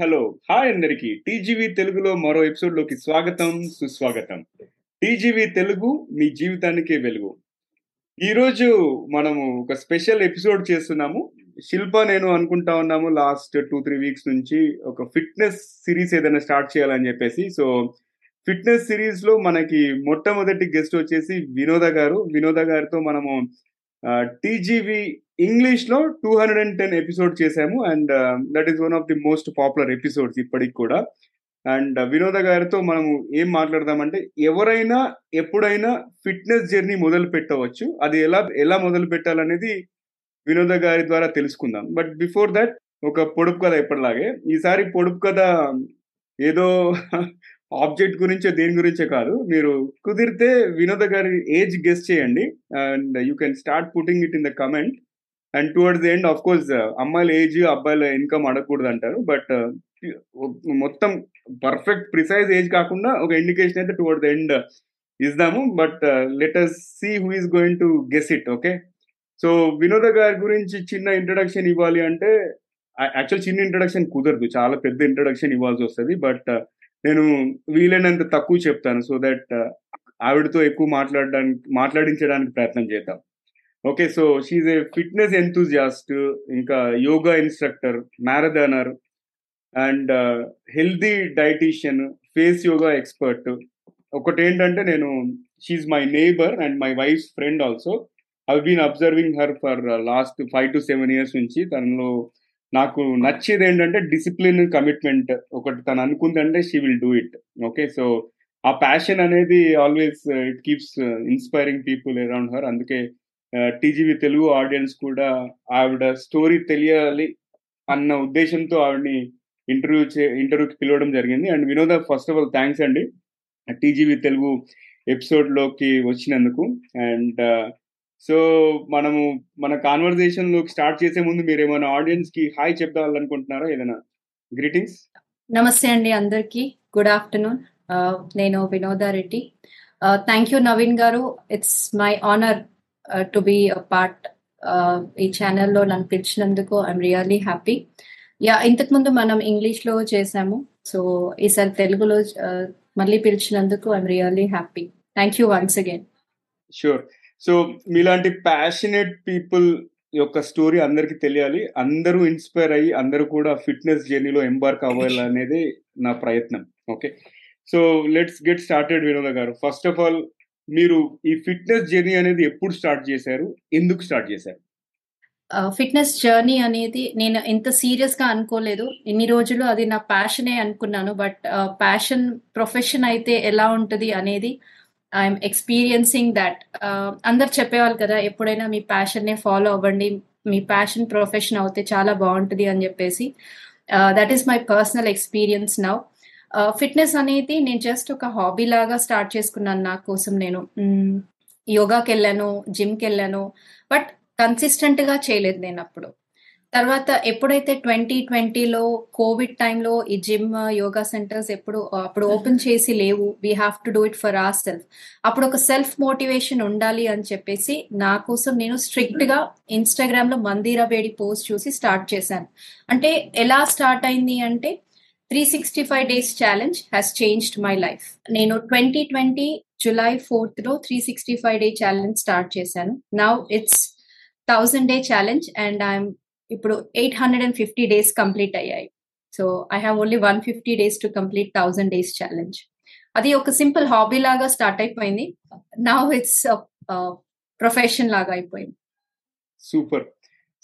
Hello. Hi అందరికి. TGV తెలుగులో మరో ఎపిసోడ్లోకి స్వాగతం సుస్వాగతం. టీజీవీ తెలుగు మీ జీవితానికి వెలుగు. ఈ రోజు మనము ఒక స్పెషల్ ఎపిసోడ్ చేస్తున్నాము. శిల్ప నేను అనుకుంటా ఉన్నాము లాస్ట్ టూ త్రీ వీక్స్ నుంచి ఒక ఫిట్నెస్ సిరీస్ ఏదైనా స్టార్ట్ చేయాలని చెప్పేసి. సో ఫిట్నెస్ సిరీస్లో మనకి మొట్టమొదటి గెస్ట్ వచ్చేసి వినోద గారు. వినోద గారితో మనము టీజీవి ఇంగ్లీష్లో two hundred and ten episode చేశాము. And that is one of the most popular episodes ఇప్పటికి కూడా. అండ్ వినోద గారితో మనము ఏం మాట్లాడదామంటే ఎవరైనా ఎప్పుడైనా ఫిట్నెస్ జర్నీ మొదలు పెట్టవచ్చు. అది ఎలా ఎలా మొదలు పెట్టాలనేది వినోద గారి ద్వారా తెలుసుకుందాం. బట్ బిఫోర్ దట్ ఒక పొడుపు కథ ఎప్పటిలాగే. ఈసారి పొడుపు కథ ఏదో ఆబ్జెక్ట్ గురించే దేని గురించే కాదు. మీరు కుదిరితే వినోద గారి ఏజ్ గెస్ట్ చేయండి. And you can start putting it in the comment. And towards the end of course అమ్మాయిల ఏజ్ అబ్బాయిల ఇన్కమ్ అడగకూడదు అంటారు. బట్ మొత్తం పర్ఫెక్ట్ ప్రిసైజ్ ఏజ్ కాకుండా ఒక ఇండికేషన్ అయితే టువర్డ్ ద ఎండ్ ఇద్దాము but let us see who is going to guess it okay so Vinoda గారి గురించి చిన్న ఇంట్రడక్షన్ ఇవ్వాలి అంటే యాక్చువల్ చిన్న ఇంట్రడక్షన్ కుదరదు. చాలా పెద్ద ఇంట్రడక్షన్ ఇవ్వాల్సి వస్తుంది. బట్ నేను వీలైనంత తక్కువ చెప్తాను సో దట్ uh, ఆవిడతో ఎక్కువ మాట్లాడడానికి మాట్లాడించడానికి ప్రయత్నం చేద్దాం. Okay so she's a fitness enthusiast ఇంకా yoga instructor marathoner and uh, healthy dietician face yoga expert. ఒకటి ఏంటంటే నేను she's my neighbour and my wife friend also I been observing her for last five to seven years నుంచి. తనలో నాకు నచ్చేది ఏంటంటే discipline commitment ఒకటి తను అనుకుందంటే she will do it okay so ఆ ప్యాషన్ అనేది always it keeps inspiring people around her అందుకే uh, టీజీవీ తెలుగు ఆడియన్స్ కూడా ఆవిడ స్టోరీ తెలియాలి అన్న ఉద్దేశంతో ఆవిడని ఇంటర్వ్యూ చే ఇంటర్వ్యూకి పిలవడం జరిగింది. And Vinoda first of all thanks అండి. టీజీవీ తెలుగు ఎపిసోడ్లోకి వచ్చినందుకు. అండ్ సో మనము మన కాన్వర్జేషన్లోకి స్టార్ట్ చేసే ముందు మీరు ఏమైనా ఆడియన్స్కి హాయ్ చెప్దాలనుకుంటున్నారా? ఏదైనా గ్రీటింగ్స్ నమస్తే అండి అందరికి. గుడ్ ఆఫ్టర్నూన్ నేను వినోదారెడ్డి థ్యాంక్ యూ నవీన్ గారు. It's my honour to be part ఈ ఛానల్లో నన్ను పిలిచినందుకు ఐఎమ్ రియల్లీ హ్యాపీ యా ఇంతకు ముందు మనం ఇంగ్లీష్లో చేసాము. సో ఈసారి తెలుగులో మళ్ళీ పిలిచినందుకు I'm really happy thank you once again sure so మీలాంటి ప్యాషనేట్ పీపుల్ యొక్క స్టోరీ అందరికి తెలియాలి. అందరూ ఇన్స్పైర్ అయ్యి అందరూ కూడా ఫిట్నెస్ జర్నీలో ఎంబార్క్ అవ్వాలి అనేది నా ప్రయత్నం. Okay? So let's get started Vinoda garu. First of all మీరు ఈ ఫిట్నెస్ జర్నీ అనేది ఎప్పుడు స్టార్ట్ చేశారు? ఎందుకు స్టార్ట్ చేశారు? ఫిట్నెస్ జర్నీ అనేది నేను ఎంత సీరియస్గా అనుకోలేదు. ఇన్ని రోజులు అది నా ప్యాషనే అనుకున్నాను. బట్ ప్యాషన్ ప్రొఫెషన్ అయితే ఎలా ఉంటుంది అనేది ఐఎమ్ ఎక్స్పీరియన్సింగ్ దట్ అందరు చెప్పేవాళ్ళు కదా ఎప్పుడైనా మీ ప్యాషన్నే ఫాలో అవ్వండి మీ ప్యాషన్ ప్రొఫెషన్ అవుతే చాలా బాగుంటుంది అని చెప్పేసి. That is my personal experience now fitness అనేది నేను జస్ట్ ఒక హాబీ లాగా స్టార్ట్ చేసుకున్నాను నా కోసం నేను. Mm, యోగాకి వెళ్ళాను జిమ్కి వెళ్ళాను బట్ కన్సిస్టెంట్గా చేయలేదు నేను అప్పుడు. తర్వాత ఎప్పుడైతే ట్వంటీ ట్వంటీలో కోవిడ్ టైంలో ఈ జిమ్ యోగా సెంటర్స్ ఎప్పుడు అప్పుడు ఓపెన్ చేసి లేవు we have to do it for our self అప్పుడు ఒక సెల్ఫ్ మోటివేషన్ ఉండాలి అని చెప్పేసి నా కోసం నేను స్ట్రిక్ట్గా ఇన్స్టాగ్రామ్లో మందిరా బేడి పోస్ట్ చూసి స్టార్ట్ చేశాను. అంటే ఎలా స్టార్ట్ అయింది అంటే three sixty five days challenge has changed my life నేను twenty twenty July ఫోర్త్లో three sixty five day challenge start చేశాను. Now it's thousand day challenge and I'm ఇప్పుడు eight hundred and fifty days complete అయ్యాయి so I have only one fifty days to complete thousand days challenge అది ఒక simple hobby లాగా start అయిపోయింది. Now it's profession లాగా అయిపోయింది. Super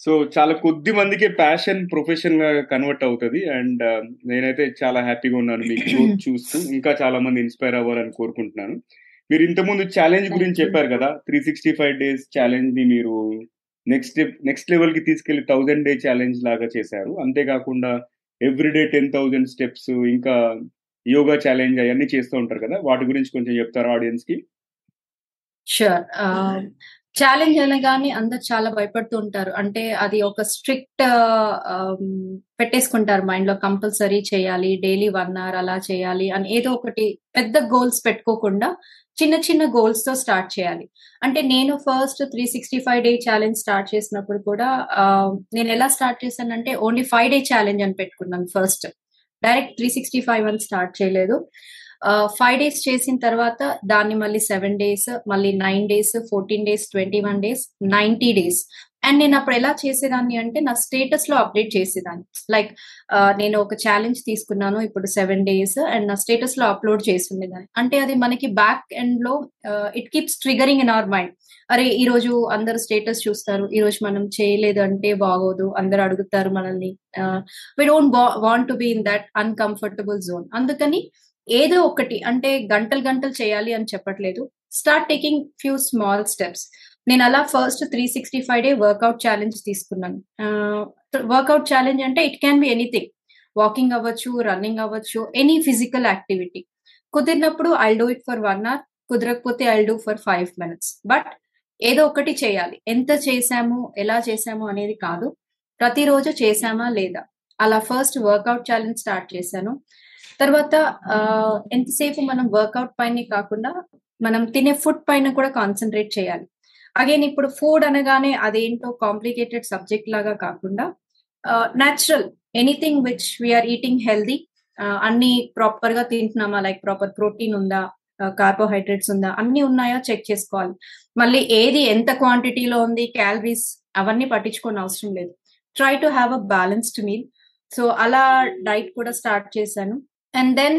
so చాలా కొద్ది మందికి ప్యాషన్ ప్రొఫెషన్గా కన్వర్ట్ అవుతుంది. అండ్ నేనైతే చాలా హ్యాపీగా ఉన్నాను మీ గ్రోత్ చూస్తూ. ఇంకా చాలా మంది ఇన్స్పైర్ అవ్వాలని కోరుకుంటున్నాను. మీరు ఇంతకుముందు ఛాలెంజ్ గురించి చెప్పారు కదా త్రీ సిక్స్టీ ఫైవ్ డేస్ ఛాలెంజ్ని మీరు నెక్స్ట్ నెక్స్ట్ లెవెల్కి తీసుకెళ్ళి థౌజండ్ డే ఛాలెంజ్ లాగా చేశారు. అంతేకాకుండా ఎవ్రీడే టెన్ థౌజండ్ స్టెప్స్ ఇంకా యోగా ఛాలెంజ్ అవన్నీ చేస్తూ ఉంటారు కదా? వాటి గురించి కొంచెం చెప్తారు ఆడియన్స్కి షూర్ ఛాలెంజ్ అనగానే అందరు చాలా భయపడుతూ ఉంటారు. అంటే అది ఒక స్ట్రిక్ట్ పెట్టేసుకుంటారు మైండ్లో. కంపల్సరీ చేయాలి డైలీ వన్ అవర్ అలా చేయాలి అని ఏదో ఒకటి పెద్ద గోల్స్ పెట్టుకోకుండా చిన్న చిన్న గోల్స్తో స్టార్ట్ చేయాలి. అంటే నేను first three sixty five day challenge start చేసినప్పుడు కూడా నేను ఎలా స్టార్ట్ చేశానంటే ఓన్లీ ఫైవ్ డే ఛాలెంజ్ అని పెట్టుకున్నాను first direct three sixty five అని స్టార్ట్ చేయలేదు. ఫైవ్ డేస్ చేసిన తర్వాత దాన్ని మళ్ళీ సెవెన్ డేస్ మళ్ళీ nine days fourteen days twenty one days ninety days and నేను అప్పుడు ఎలా చేసేదాన్ని అంటే నా స్టేటస్లో అప్డేట్ చేసేదాన్ని. లైక్ నేను ఒక ఛాలెంజ్ తీసుకున్నాను ఇప్పుడు సెవెన్ డేస్ అండ్ నా స్టేటస్లో అప్లోడ్ చేస్తుండేదాన్ని. అంటే అది మనకి బ్యాక్ ఎండ్లో it keeps triggering in our mind అరే ఈ రోజు అందరు స్టేటస్ చూస్తారు ఈ రోజు మనం చేయలేదు అంటే బాగోదు అందరు అడుగుతారు మనల్ని. We don't want to be in that uncomfortable zone అందుకని ఏదో ఒకటి అంటే గంటలు గంటలు చేయాలి అని చెప్పట్లేదు. Start taking few small steps నేను అలా first three sixty five day workout challenge తీసుకున్నాను వర్కౌట్ ఛాలెంజ్ అంటే it can be anything walking అవ్వచ్చు రన్నింగ్ అవ్వచ్చు ఎనీ ఫిజికల్ యాక్టివిటీ కుదిరినప్పుడు I do it for one hour కుదరకపోతే I do for five minutes but ఏదో ఒకటి చేయాలి. ఎంత చేశాము ఎలా చేశాము అనేది కాదు. ప్రతిరోజు చేశామా లేదా? అలా ఫస్ట్ వర్కౌట్ ఛాలెంజ్ స్టార్ట్ చేశాను. తర్వాత ఎంతసేపు మనం వర్కౌట్ పైన కాకుండా మనం తినే ఫుడ్ పైన కూడా కాన్సన్ట్రేట్ చేయాలి. అగైన్ ఇప్పుడు ఫుడ్ అనగానే అదేంటో కాంప్లికేటెడ్ సబ్జెక్ట్ లాగా కాకుండా natural anything which we are eating healthy అన్ని ప్రాపర్గా తింటున్నామా? లైక్ ప్రాపర్ ప్రోటీన్ ఉందా? కార్బోహైడ్రేట్స్ ఉందా? అన్ని ఉన్నాయా? చెక్ చేసుకోవాలి. మళ్ళీ ఏది ఎంత క్వాంటిటీలో ఉంది? క్యాలరీస్ అవన్నీ పట్టించుకోని అవసరం లేదు. Try to have a balanced meal. So అలా డైట్ కూడా స్టార్ట్ చేశాను. అండ్ దెన్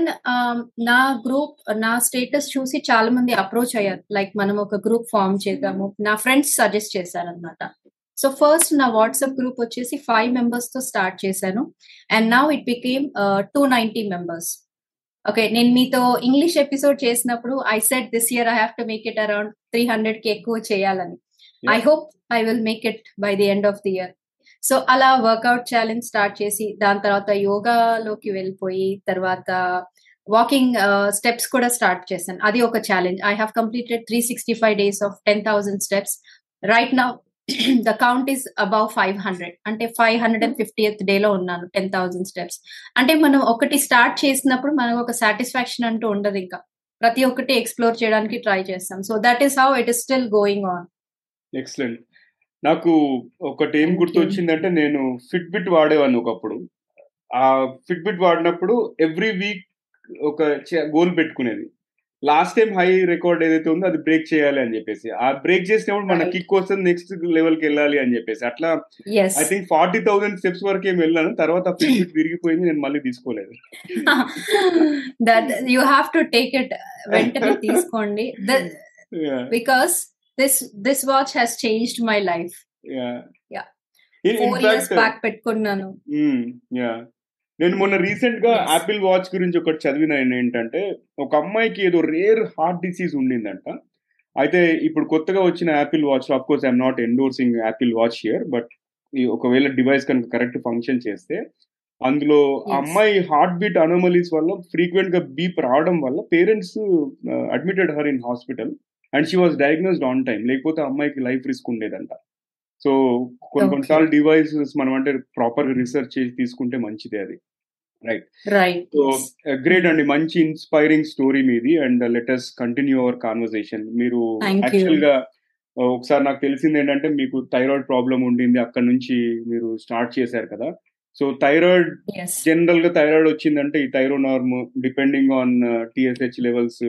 నా గ్రూప్ నా స్టేటస్ చూసి చాలా మంది అప్రోచ్ అయ్యారు. లైక్ మనం ఒక గ్రూప్ ఫామ్ చేద్దాము. నా ఫ్రెండ్స్ సజెస్ట్ చేశారనమాట సో ఫస్ట్ నా వాట్సాప్ గ్రూప్ వచ్చేసి ఫైవ్ మెంబర్స్తో స్టార్ట్ చేశాను. And now it became two ninety members okay నేను మీతో ఇంగ్లీష్ ఎపిసోడ్ చేసినప్పుడు I set this year I have to make it around three హండ్రెడ్కి ఎక్కువ చేయాలని. I hope I will make it by the end of the year so అలా workout challenge start చేసి దాని తర్వాత యోగాలోకి వెళ్ళిపోయి తర్వాత వాకింగ్ స్టెప్స్ కూడా స్టార్ట్ చేశాను. అది ఒక challenge. I have completed three sixty five days of ten thousand steps right now the count is above five hundred అంటే ఫైవ్ హండ్రెడ్ అండ్ ఫిఫ్టీయత్ డేలో ఉన్నాను టెన్ థౌసండ్ స్టెప్స్ అంటే మనం ఒకటి స్టార్ట్ చేసినప్పుడు మనకు ఒక సాటిస్ఫాక్షన్ అంటూ ఉండదు ఇంకా. ప్రతి ఒక్కటి ఎక్స్ప్లోర్ చేయడానికి ట్రై చేస్తాం. So that is how it is still going on excellent నాకు ఒకటి ఏం గుర్తొచ్చిందంటే నేను ఫిట్బిట్ వాడేవాడిని ఒకప్పుడు. ఆ ఫిట్బిట్ వాడినప్పుడు ఎవ్రీ వీక్ ఒక గోల్ పెట్టుకునేది. లాస్ట్ టైం హై రికార్డ్ ఏదైతే ఉందో అది బ్రేక్ చేయాలి అని చెప్పేసి. ఆ బ్రేక్ చేసినప్పుడు మన కిక్ కోసం నెక్స్ట్ లెవెల్కి వెళ్ళాలి అని చెప్పేసి. అట్లా I think forty thousand steps వరకు ఏం వెళ్ళాను. తర్వాత ఫిట్బిట్ విరిగిపోయింది. నేను మళ్ళీ తీసుకోలేదు. You have to take it వెంటనే తీసుకోండి. Because this this watch has changed my life four years back పెట్టుకున్నాను. నేను మొన్న రీసెంట్గా యాపిల్ వాచ్ గురించి ఒకటి చదివిన ఏంటంటే ఒక అమ్మాయికి ఏదో రేర్ హార్ట్ డిసీజ్ ఉండిందంట. అయితే ఇప్పుడు కొత్తగా వచ్చిన Apple watch of course I'm not endorsing Apple watch here but ఒకవేళ డివైస్ కనుక కరెక్ట్ ఫంక్షన్ చేస్తే అందులో అమ్మాయి హార్ట్ బీట్ అనోమలీస్ వల్ల ఫ్రీక్వెంట్గా బీప్ రావడం వల్ల parents admitted her in hospital and she was diagnosed on time లేకపోతే అమ్మాయికి లైఫ్ రిస్క్ ఉండేదంట. సో కొన్ని కొన్నిసార్లు డివైసెస్ మనం అంటే ప్రాపర్ రీసెర్చ్ చేసి తీసుకుంటే మంచిదే అది. రైట్ రైట్ సో గ్రేట్ అండి. మంచి ఇన్స్పైరింగ్ స్టోరీ మీది. And let's continue our conversation మీరు యాక్చువల్గా ఒకసారి నాకు తెలిసింది ఏంటంటే మీకు థైరాయిడ్ ప్రాబ్లం ఉండింది. అక్కడ నుంచి మీరు స్టార్ట్ చేశారు కదా. సో థైరాయిడ్ జనరల్గా థైరాయిడ్ వచ్చిందంటే ఈ Thyronorm depending on TSH levels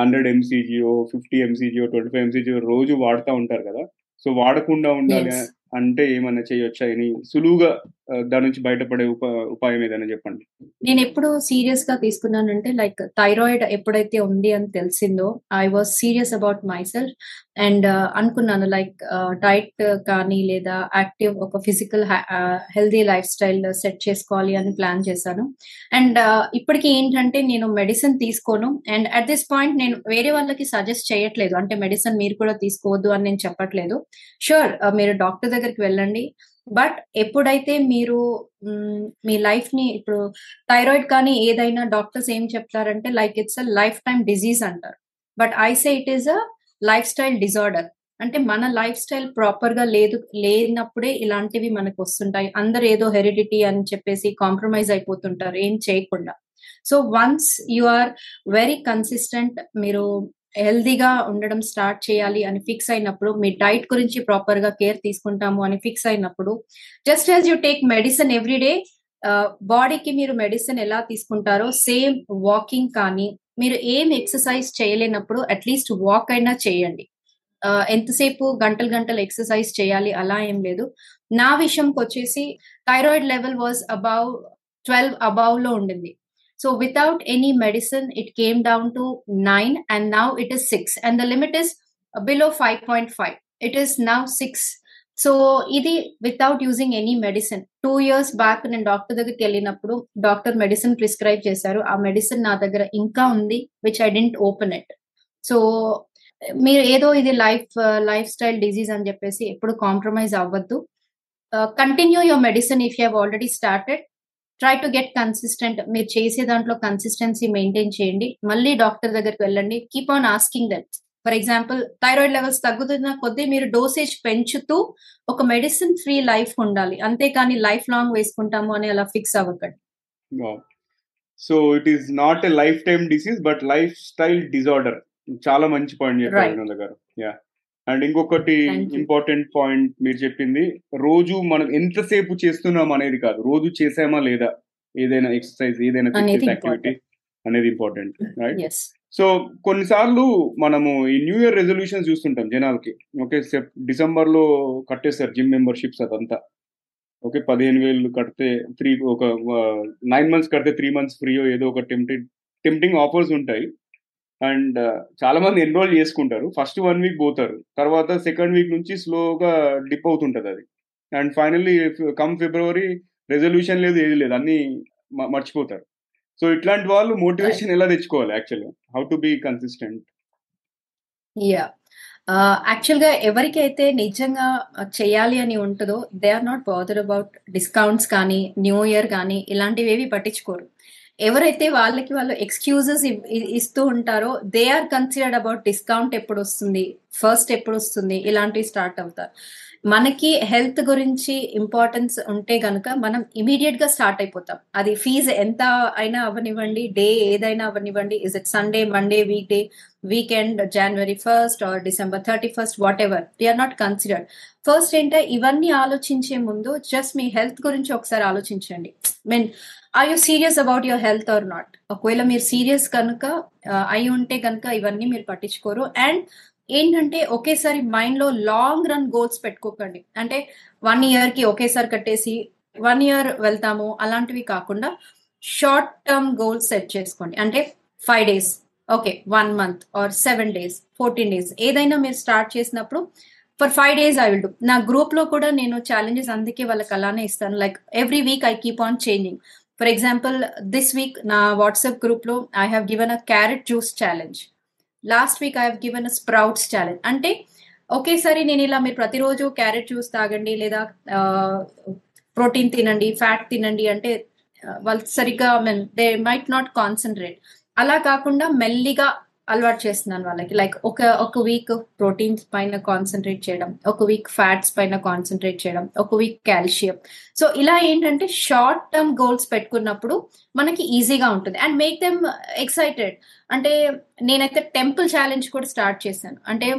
hundred MCG fifty MCG twenty five MCG రోజు వాడుతూ ఉంటారు కదా. సో వాడకుండా ఉండాలి అంటే ఏమైనా చేయొచ్చా? అని సులువుగా దాని నుంచి బయటపడే ఉప ఉపాయం ఏదైనా చెప్పండి. నేను ఎప్పుడు సీరియస్గా తీసుకున్నానంటే లైక్ థైరాయిడ్ ఎప్పుడైతే ఉంది అని తెలిసిందో I was serious about my self and అనుకున్నాను లైక్ డైట్ కానీ లేదా యాక్టివ్ ఒక physical healthy life style set చేసుకోవాలి అని ప్లాన్ చేశాను. అండ్ ఇప్పటికి ఏంటంటే నేను మెడిసిన్ తీసుకోను. అండ్ అట్ దిస్ పాయింట్ నేను వేరే వాళ్ళకి సజెస్ట్ చేయట్లేదు. అంటే మెడిసిన్ మీరు కూడా తీసుకోవద్దు అని నేను చెప్పట్లేదు. షూర్ మీరు డాక్టర్ దగ్గరికి వెళ్ళండి. బట్ ఎప్పుడైతే మీరు మీ లైఫ్ని ఇప్పుడు థైరాయిడ్ కానీ ఏదైనా డాక్టర్స్ ఏం చెప్తారంటే like it's a life time disease అంటారు. But I say it is a life style disorder. అంటే మన లైఫ్ స్టైల్ ప్రాపర్గా లేదు లేనప్పుడే ఇలాంటివి మనకు వస్తుంటాయి. అందరు ఏదో హెరిడిటీ అని చెప్పేసి కాంప్రమైజ్ అయిపోతుంటారు ఏం చేయకుండా. So once you are very consistent మీరు హెల్దీగా ఉండడం స్టార్ట్ చేయాలి అని ఫిక్స్ అయినప్పుడు మీ డైట్ గురించి ప్రాపర్గా కేర్ తీసుకుంటాము అని ఫిక్స్ అయినప్పుడు just as you take medicine everyday బాడీకి మీరు మెడిసిన్ ఎలా తీసుకుంటారో సేమ్ వాకింగ్ కానీ మీరు ఏం ఎక్సర్సైజ్ చేయలేనప్పుడు అట్లీస్ట్ వాక్ అయినా చేయండి. ఎంతసేపు గంటలు గంటలు ఎక్సర్సైజ్ చేయాలి అలా ఏం లేదు. నా విషయంకి వచ్చేసి thyroid level was above twelve అబౌవ్లో ఉండింది. So without any medicine it came down to nine and now it is six and the limit is below five point five it is now six so ఇది without using any medicine two years back నేను doctor దగ్గరికి వెళ్ళినప్పుడు doctor medicine prescribe చేశారు. ఆ medicine నా దగ్గర ఇంకా ఉంది which I didn't open it so మీరు ఏదో ఇది లైఫ్ లైఫ్ స్టైల్ డిజీజ్ అని చెప్పేసి ఎప్పుడు కాంప్రమైజ్ అవ్వద్దు. Continue your medicine if you have already started try to get consistent మీరు చేసే దాంట్లో కన్సిస్టెన్సీ మెయింటైన్ చేయండి. మళ్ళీ డాక్టర్ దగ్గరికి వెళ్ళండి. Keep on asking them for example thyroid levels తగ్గుతున్న కొద్దీ మీరు డోసేజ్ పెంచుతూ ఒక మెడిసిన్ ఫ్రీ లైఫ్ ఉండాలి. అంతేకాని లైఫ్ లాంగ్ వేసుకుంటాము అని అలా ఫిక్స్ అవ్వకండి. So it is not a life time disease but life style disorder చాలా మంచి పాయింట్ చెప్పారు గారు యా అండ్ ఇంకొకటి ఇంపార్టెంట్ పాయింట్ మీరు చెప్పింది రోజు మనం ఎంతసేపు చేస్తున్నాం అనేది కాదు రోజు చేసామా లేదా ఏదైనా ఎక్సర్సైజ్ ఏదైనా యాక్టివిటీ అనేది ఇంపార్టెంట్ రైట్ సో కొన్నిసార్లు మనము ఈ న్యూ ఇయర్ రెజల్యూషన్ చూస్తుంటాం జనాలకి. ఓకే డిసెంబర్లో కట్టేస్తారు జిమ్ మెంబర్షిప్స్ అదంతా. ఓకే పదిహేను వేలు కడితే త్రీ ఒక నైన్ మంత్స్ కడితే త్రీ మంత్స్ ఫ్రీ ఏదో ఒక టెంప్టింగ్ టెంప్టింగ్ ఆఫర్స్ ఉంటాయి. అండ్ చాలా మంది ఎన్రోల్ చేసుకుంటారు. ఫస్ట్ వన్ వీక్ పోతారు. తర్వాత సెకండ్ వీక్ నుంచి స్లోగా డిప్ అవుతుంటది అది. And finally come February resolution లేదు ఏది లేదు అన్ని మర్చిపోతారు. సో ఇట్లాంటి వాళ్ళు మోటివేషన్ ఎలా తెచ్చుకోవాలి యాక్చువల్గా? How to be consistent? Yeah యాక్చువల్గా ఎవరికైతే నిజంగా చేయాలి అని ఉంటుందో they are not bother about discounts కానీ న్యూ ఇయర్ కానీ ఇలాంటివి ఏవి పట్టించుకోరు. ఎవరైతే వాళ్ళకి వాళ్ళు ఎక్స్క్యూజెస్ ఇస్తూ ఉంటారో they are considered about discount ఎప్పుడు వస్తుంది ఫస్ట్ ఎప్పుడు వస్తుంది ఇలాంటివి స్టార్ట్ అవుతారు. మనకి హెల్త్ గురించి ఇంపార్టెన్స్ ఉంటే గనక మనం ఇమీడియట్గా స్టార్ట్ అయిపోతాం. అది ఫీజు ఎంత అయినా అవనివ్వండి డే ఏదైనా అవనివ్వండి. Is it Sunday Monday weekday weekend January first or December thirty first whatever we're not considered first ఏంటంటే ఇవన్నీ ఆలోచించే ముందు జస్ట్ మీ హెల్త్ గురించి ఒకసారి ఆలోచించండి. Mean are you serious about your health or not ఒకవేళ మీరు సీరియస్ కనుక అయి ఉంటే కనుక ఇవన్నీ మీరు పట్టించుకోరు. అండ్ ఏంటంటే ఒకేసారి మైండ్లో లాంగ్ రన్ గోల్స్ పెట్టుకోకండి. అంటే వన్ ఇయర్కి ఒకేసారి కట్టేసి వన్ ఇయర్ వెళ్తాము అలాంటివి కాకుండా షార్ట్ టర్మ్ గోల్స్ సెట్ చేసుకోండి. అంటే five days okay one month or seven days fourteen days ఏదైనా మీరు స్టార్ట్ చేసినప్పుడు for five days I will do నా గ్రూప్లో కూడా నేను ఛాలెంజెస్ అందుకే వాళ్ళకి అలానే ఇస్తాను. Like every week I keep on changing for example this week నా వాట్సాప్ గ్రూప్లో I have given a carrot juice challenge last week I have given a sprouts challenge అంటే ఒకేసారి నేను ఇలా మీరు ప్రతిరోజు క్యారెట్ జ్యూస్ తాగండి లేదా ప్రోటీన్ తినండి ఫ్యాట్ తినండి అంటే వాళ్ళు సరిగ్గా mean they might not concentrate అలా కాకుండా మెల్లిగా అలవాటు చేస్తున్నాను వాళ్ళకి. లైక్ ఒక ఒక వీక్ ప్రోటీన్స్ పైన కాన్సన్ట్రేట్ చేయడం ఒక వీక్ ఫ్యాట్స్ పైన కాన్సన్ట్రేట్ చేయడం ఒక వీక్ కాల్షియం సో ఇలా ఏంటంటే షార్ట్ టర్మ్ గోల్స్ పెట్టుకున్నప్పుడు మనకి ఈజీగా ఉంటుంది. అండ్ మేక్ దెమ్ ఎక్సైటెడ్ అంటే నేనైతే టెంపుల్ ఛాలెంజ్ కూడా స్టార్ట్ చేశాను. అంటే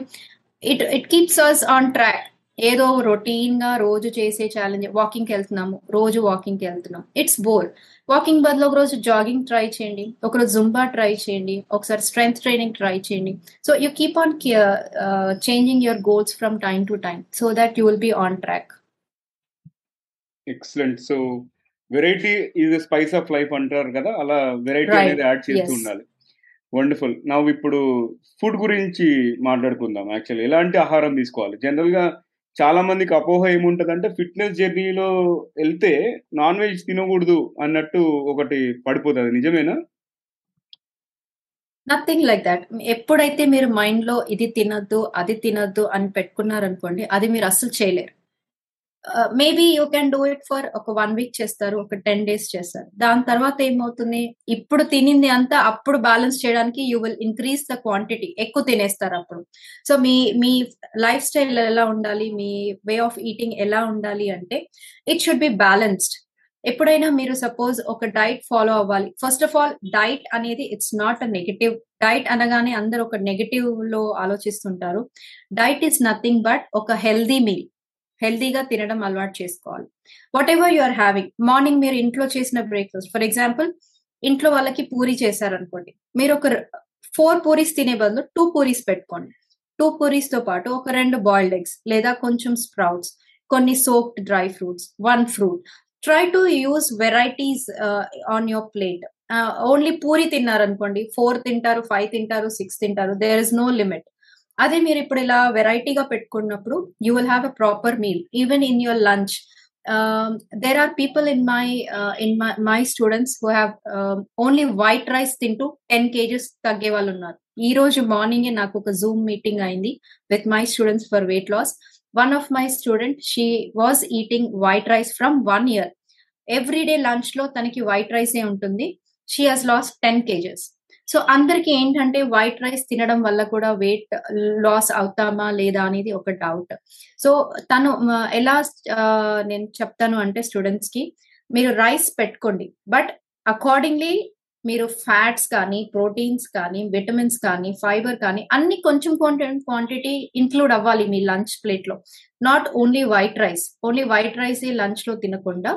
it it keeps us on track ఏదో రొటీన్గా రోజు చేసే ఛాలెంజ్ వాకింగ్కి వెళ్తున్నాము రోజు వాకింగ్కి వెళ్తున్నాం. ఇట్స్ బోర్ వాకింగ్ బదులు ఒక రోజు జాగింగ్ ట్రై చేయండి ఒకరోజు జుంబా ట్రై చేయండి ఒకసారి స్ట్రెంగ్త్ ట్రైనింగ్ ట్రై చేయండి. So you keep on changing your goals from time to time so that you will be on track excellent so variety is spice of life అంటారు కదా అలా variety అనేది add చేస్తూ ఉండాలి. Wonderful నా ఇప్పుడు food గురించి మాట్లాడుకుందాం యాక్చువల్లీ ఎలాంటి ఆహారం తీసుకోవాలి? జనరల్గా చాలా మందికి అపోహ ఏముంటదంటే ఫిట్నెస్ జర్నీలో వెళ్తే నాన్ వెజ్ తినకూడదు అన్నట్టు ఒకటి పడిపోతుంది. నిజమేనా? నథింగ్ లైక్ దాట్ ఎప్పుడైతే మీరు మైండ్లో ఇది తినద్దు అది తినద్దు అని పెట్టుకున్నారనుకోండి అది మీరు అస్సలు చేయలేరు. Maybe you can do it for ఒక వన్ వీక్ చేస్తారు ఒక టెన్ డేస్ చేస్తారు. దాని తర్వాత ఏమవుతుంది? ఇప్పుడు తినింది అంతా అప్పుడు బ్యాలెన్స్ చేయడానికి you will increase the quantity ఎక్కువ తినేస్తారు అప్పుడు. సో మీ మీ లైఫ్ స్టైల్ ఎలా ఉండాలి? మీ వే ఆఫ్ ఈటింగ్ ఎలా ఉండాలి అంటే ఇట్ షుడ్ బి బ్యాలెన్స్డ్ ఎప్పుడైనా మీరు సపోజ్ ఒక డైట్ ఫాలో అవ్వాలి. ఫస్ట్ ఆఫ్ ఆల్ డైట్ అనేది it's not a negative diet అనగానే అందరు ఒక నెగటివ్లో ఆలోచిస్తుంటారు. డైట్ ఈస్ నథింగ్ బట్ ఒక హెల్దీ మీల్ హెల్దీగా తినడం అలవాటు చేసుకోవాలి. Whatever you are having morning మీరు ఇంట్లో చేసిన బ్రేక్ఫాస్ట్ ఫర్ ఎగ్జాంపుల్ ఇంట్లో వాళ్ళకి పూరి చేశారనుకోండి మీరు ఒక ఫోర్ పూరీస్ తినే బదులు టూ పూరీస్ పెట్టుకోండి. టూ పూరీస్తో పాటు ఒక రెండు బాయిల్డ్ ఎగ్స్ లేదా కొంచెం స్ప్రౌట్స్ కొన్ని soaked dry fruits one fruit try to use varieties on your plate only puri తిన్నారనుకోండి four తింటారు ఫైవ్ తింటారు సిక్స్ తింటారు దేర్ ఇస్ నో లిమిట్ అదే మీరు ఇప్పుడు ఇలా వెరైటీగా పెట్టుకున్నప్పుడు you will have a proper meal even in your lunch there are people in my in my students who have only white rice తింటూ టెన్ కేజెస్ తగ్గే వాళ్ళు ఉన్నారు. ఈ రోజు మార్నింగ్ నాకు ఒక జూమ్ మీటింగ్ అయింది with my students for weight loss one of my student she was eating white rice from one year every day లంచ్లో తనకి వైట్ రైస్ ఏ ఉంటుంది. She has lost ten kgs so అందరికి ఏంటంటే white rice తినడం వల్ల కూడా వెయిట్ లాస్ అవుతామా లేదా అనేది ఒక డౌట్ సో తను ఎలా నేను చెప్తాను అంటే స్టూడెంట్స్కి మీరు రైస్ పెట్టుకోండి. బట్ అకార్డింగ్లీ మీరు ఫ్యాట్స్ కానీ ప్రోటీన్స్ కానీ విటమిన్స్ కానీ ఫైబర్ కానీ అన్ని కొంచెం క్వాంటిటీ ఇంక్లూడ్ అవ్వాలి మీ లంచ్ ప్లేట్లో. Not only white rice only white rice లంచ్లో తినకుండా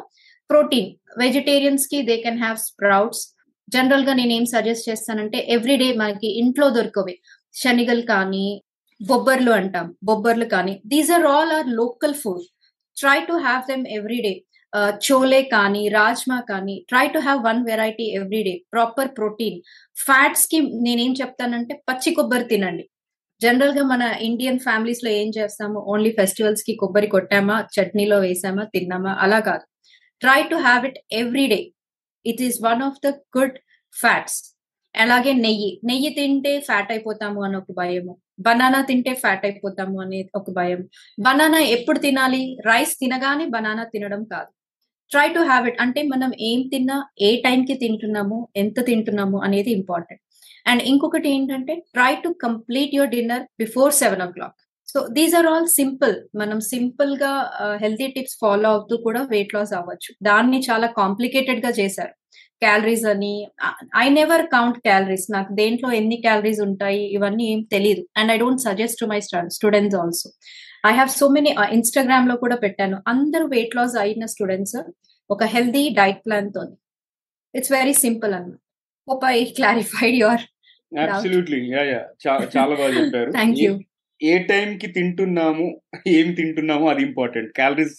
ప్రోటీన్ వెజిటేరియన్స్కి దే కెన్ హ్యావ్ స్ప్రౌట్స్ జనరల్గా నేను ఏం సజెస్ట్ చేస్తానంటే ఎవ్రీడే మనకి ఇంట్లో దొరకవే శనిగలు కానీ బొబ్బర్లు అంటాం బొబ్బర్లు కానీ these are all are local food try to have them everyday chole కానీ రాజ్మా కానీ try to have one variety everyday proper protein ఫ్యాట్స్కి నేనేం చెప్తానంటే పచ్చి కొబ్బరి తినండి. జనరల్గా మన ఇండియన్ ఫ్యామిలీస్లో ఏం చేస్తాము? ఓన్లీ ఫెస్టివల్స్కి కొబ్బరి కొట్టామా? చట్నీలో వేసామా? తిన్నామా? అలా కాదు. Try to have it every day it is one of the good fats అలాగే నెయ్యి. నెయ్యి తింటే ఫ్యాట్ అయిపోతాము అని ఒక భయము. బనానా తింటే ఫ్యాట్ అయిపోతాము అనే ఒక భయం. బనానా ఎప్పుడు తినాలి? రైస్ తినగానే బనానా తినడం కాదు. ట్రై టు హ్యావ్ ఇట్ అంటే మనం ఏం తిన్నా ఏ టైంకి తింటున్నాము ఎంత తింటున్నాము అనేది ఇంపార్టెంట్ అండ్ ఇంకొకటి ఏంటంటే try to complete your dinner before seven o'clock so these are all simple మనం సింపుల్గా హెల్తీ టిప్స్ ఫాలో అవుతూ కూడా వెయిట్ లాస్ అవ్వచ్చు దాన్ని చాలా కాంప్లికేటెడ్గా చేశారు క్యాలరీస్ అని ఐ నెవర్ కౌంట్ క్యాలరీస్ నాకు దేంట్లో ఎన్ని క్యాలరీస్ ఉంటాయి ఇవన్నీ ఏం తెలియదు and I don't suggest to my students also I have so many ఇన్స్టాగ్రామ్లో కూడా పెట్టాను అందరూ వెయిట్ లాస్ అయిన స్టూడెంట్స్ ఒక హెల్దీ డైట్ ప్లాన్తో ఇట్స్ వెరీ సింపుల్ అన్నమాట hope I clarified your absolutely yeah yeah చాలా బాగా చెప్పారు. థ్యాంక్ యూ ఏ టైం కి తింటున్నాము ఏం తింటున్నాము అది ఇంపార్టెంట్. క్యాలరీస్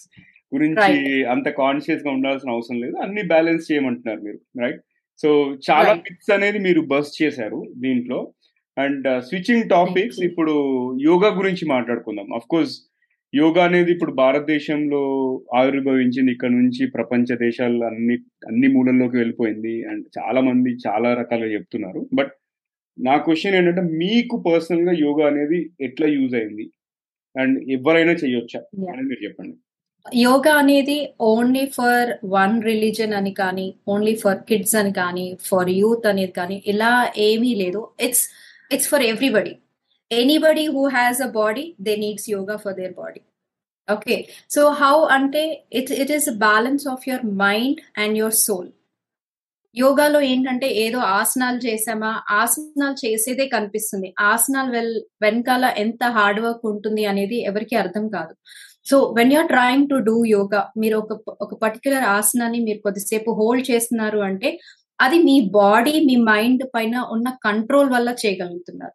గురించి అంత కాన్షియస్గా ఉండాల్సిన అవసరం లేదు. అన్ని బ్యాలెన్స్ చేయమంటున్నారు మీరు రైట్ సో చాలా మిక్స్ అనేది మీరు బస్ చేశారు దీంట్లో. అండ్ స్విచ్చింగ్ టాపిక్స్ ఇప్పుడు యోగా గురించి మాట్లాడుకుందాం. అఫ్ కోర్స్ యోగా అనేది ఇప్పుడు భారతదేశంలో ఆవిర్భవించింది ఇక్కడ నుంచి ప్రపంచ దేశాలు అన్ని అన్ని మూలల్లోకి వెళ్ళిపోయింది. అండ్ చాలా మంది చాలా రకాలుగా చెప్తున్నారు. బట్ నా క్వశ్చన్ ఏంటంటే మీకు పర్సనల్గా యోగా అనేది ఎట్లా యూజ్ అయింది? అండ్ ఎవరైనా చేయొచ్చా అని మీరు చెప్పండి. యోగా అనేది ఓన్లీ ఫర్ వన్ రిలీజన్ అని కానీ ఓన్లీ ఫర్ కిడ్స్ అని కానీ ఫర్ యూత్ అనేది కానీ ఇలా ఏమీ లేదు. It's it's for everybody anybody who has a body they needs yoga for their body okay so how అంటే it it is balance of your mind and your soul యోగాలో ఏంటంటే ఏదో ఆసనాలు చేసామా ఆసనాలు చేసేదే కనిపిస్తుంది. ఆసనాలు వెల్ వెనకాల ఎంత హార్డ్ వర్క్ ఉంటుంది అనేది ఎవరికి అర్థం కాదు. So when you're trying to do yoga మీరు ఒక ఒక పర్టికులర్ ఆసనాన్ని మీరు కొద్దిసేపు హోల్డ్ చేస్తున్నారు అంటే అది మీ బాడీ మీ మైండ్ పైన ఉన్న కంట్రోల్ వల్ల చేయగలుగుతున్నారు.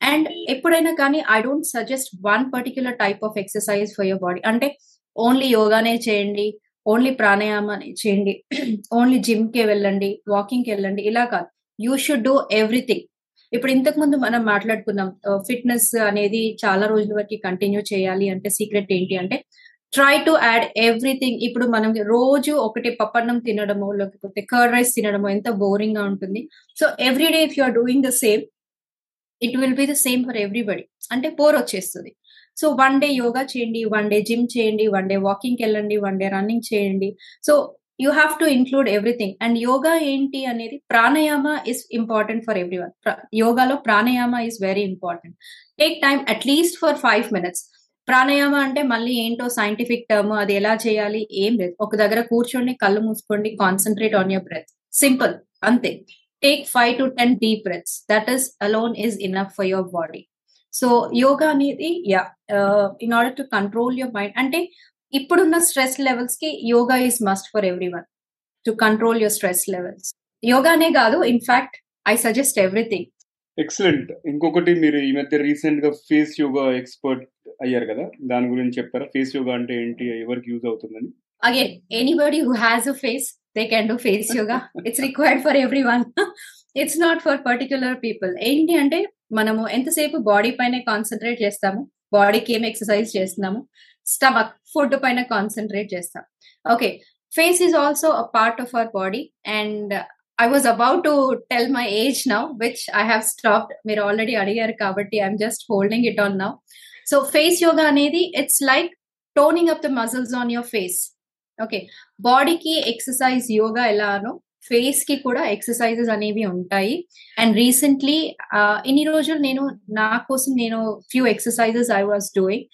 అండ్ ఎప్పుడైనా కానీ I don't suggest one particular type of exercise for your body అంటే ఓన్లీ యోగానే చేయండి. ఓన్లీ ప్రాణాయామం చేయండి. ఓన్లీ జిమ్కి వెళ్ళండి వాకింగ్కి వెళ్ళండి ఇలా కాదు. You should do everything. ఇప్పుడు ఇంతకు ముందు మనం మాట్లాడుకున్నాం ఫిట్నెస్ అనేది చాలా రోజుల వరకు కంటిన్యూ చేయాలి అంటే సీక్రెట్ ఏంటి అంటే ట్రై టు యాడ్ ఎవ్రీథింగ్. ఇప్పుడు మనం రోజు ఒకటి పప్పన్నం తినడమో లేకపోతే కర్డ్ రైస్ తినడమో ఎంత బోరింగ్గా ఉంటుంది. So every day if you are doing the same it will be the same for everybody. అంటే బోర్ వచ్చేస్తుంది. సో వన్ డే యోగా చేయండి వన్ డే జిమ్ చేయండి వన్ డే వాకింగ్కి వెళ్ళండి వన్ డే రన్నింగ్ చేయండి. So you have to include everything and yoga ఏంటి అనేది pranayama is important for everyone యోగాలో pranayama is very important take time at least for five minutes pranayama అంటే మళ్ళీ ఏంటో సైంటిఫిక్ టర్మ్ అది ఎలా చేయాలి ఏం లేదు. ఒక దగ్గర కూర్చోండి కళ్ళు మూసుకోండి concentrate on your breath simple అంతే. Take five to ten deep breaths that is alone is enough for your body so yoga అనేది yeah in order to control your mind అంటే ఇప్పుడున్న stress లెవెల్స్కి yoga is must for every one to control your stress levels యోగానే కాదు in fact I suggest everything excellent ఇంకొకటి మీరు ఈ మధ్య రీసెంట్గా face yoga expert అయ్యారు కదా దాని గురించి చెప్తారా ఫేస్ యోగా అంటే ఏంటి? ఎవరికి యూజ్ అవుతుందని? Again anybody who has a face they can do face yoga it's required for every one it's not for particular people ఏంటి అంటే మనము ఎంతసేపు బాడీ పైన కాన్సన్ట్రేట్ చేస్తాము? బాడీకి ఏం ఎక్సర్సైజ్ చేస్తున్నాము? స్టమక్ ఫుడ్ పైన కాన్సన్ట్రేట్ చేస్తాం. Okay face is also a part of our body and I was about to tell my age now which I have stopped. మీరు ఆల్రెడీ అడిగారు కాబట్టి I'm just holding it on now. So face yoga అనేది it's like toning up the muscles on your face. Okay బాడీకి exercise yoga ఎలానో ఫేస్కి కూడా exercises అనేవి ఉంటాయి. అండ్ రీసెంట్లీ ఇన్ని రోజులు నేను నా కోసం నేను few exercises I was doing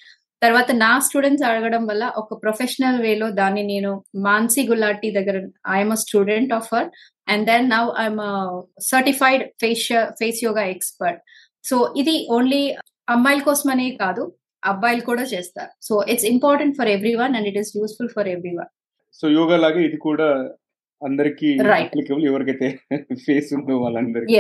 తర్వాత నా స్టూడెంట్స్ అడగడం వల్ల ఒక ప్రొఫెషనల్ వేలో దాన్ని నేను మాన్సి గులాటి దగ్గర I'm a student of her and then now I'm certified face face yoga expert so ఇది ఓన్లీ అమ్మాయిల కోసమనే కాదు అబ్బాయిలు కూడా చేస్తారు. So it's important for every one and it is useful for every one so yoga లాగా ఇది కూడా అందరికి. అప్లికబుల్ ఎవరికైతే ఫేస్ ఉందో వాళ్ళందరికీ.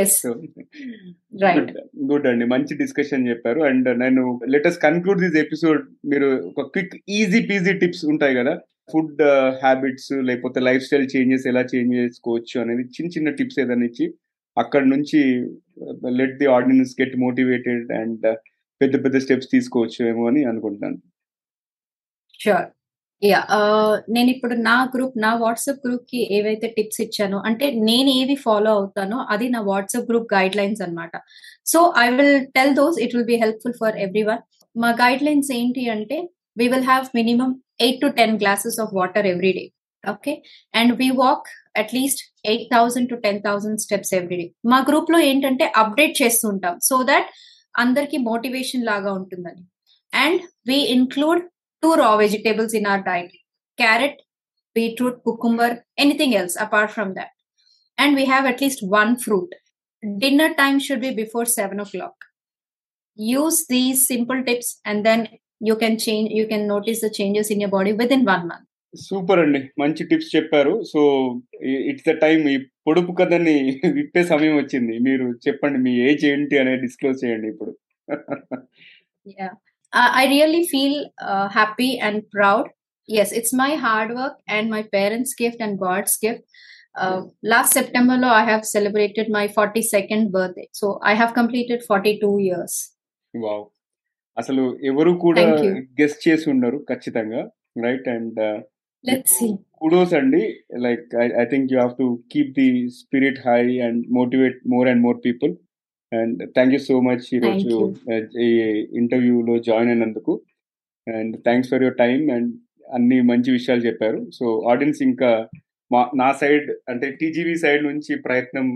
గుడ్ అండి. మంచి డిస్కషన్ చెప్పారు. అండ్ నేను లెటెస్ట్ కన్క్లూడ్ దిస్ ఎపిసోడ్ మీరు ఒక క్విక్ ఈజీ పీజీ టిప్స్ ఉంటాయి కదా? ఫుడ్ హ్యాబిట్స్ లేకపోతే లైఫ్ స్టైల్ చేంజెస్ ఎలా చేంజ్ చేసుకోవచ్చు అనేది చిన్న చిన్న టిప్స్ ఏదైనా ఇచ్చి అక్కడ నుంచి let the audience get motivated and పెద్ద పెద్ద స్టెప్స్ తీసుకోవచ్చు ఏమో అని అనుకుంటున్నాను. షూర్ యా uh, నేను ఇప్పుడు నా గ్రూప్ నా వాట్సాప్ గ్రూప్కి ఏవైతే టిప్స్ ఇచ్చానో అంటే నేను ఏవి ఫాలో అవుతానో అది నా వాట్సాప్ గ్రూప్ గైడ్ లైన్స్ అనమాట so I will tell those it will be helpful for every one మా గైడ్ లైన్స్ ఏంటి అంటే we will have minimum eight to ten glasses of water every day okay and we walk at least eight thousand to ten thousand steps every day మా గ్రూప్లో ఏంటంటే update చేస్తుంటాం so that అందరికి motivation లాగా ఉంటుందని. And we include two raw vegetables in our diet carrot beetroot cucumber anything else apart from that and we have at least one fruit dinner time should be before seven o'clock use these simple tips and then you can change you can notice the changes in your body within one month super అండి. మంచి tips చెప్పారు. So it's the time ఈ పొడుపు కథని విప్పే సమయం వచ్చింది. మీరు చెప్పండి మీ ఏజ్ ఏంటి అనేది డిస్క్లోజ్ చేయండి ఇప్పుడు. I really feel uh, happy and proud. Yes, it's my hard work and my parents' gift and God's gift. Uh, last September, lo, I have celebrated my 42nd birthday. So I have completed 42 years. Wow అసలు ఎవరు కూడా. Guest చేసి ఉండరు ఖచ్చితంగా right and Let's see. Kudos అండి like I think you have to keep the spirit high and motivate more and more people and thank you so much ఈరోజు ఈ ఇంటర్వ్యూలో జాయిన్ అయినందుకు. And thanks for your time and అన్ని మంచి విషయాలు చెప్పారు. So audience ఇంకా మా నా సైడ్ అంటే టీజీవీ సైడ్ నుంచి ప్రయత్నం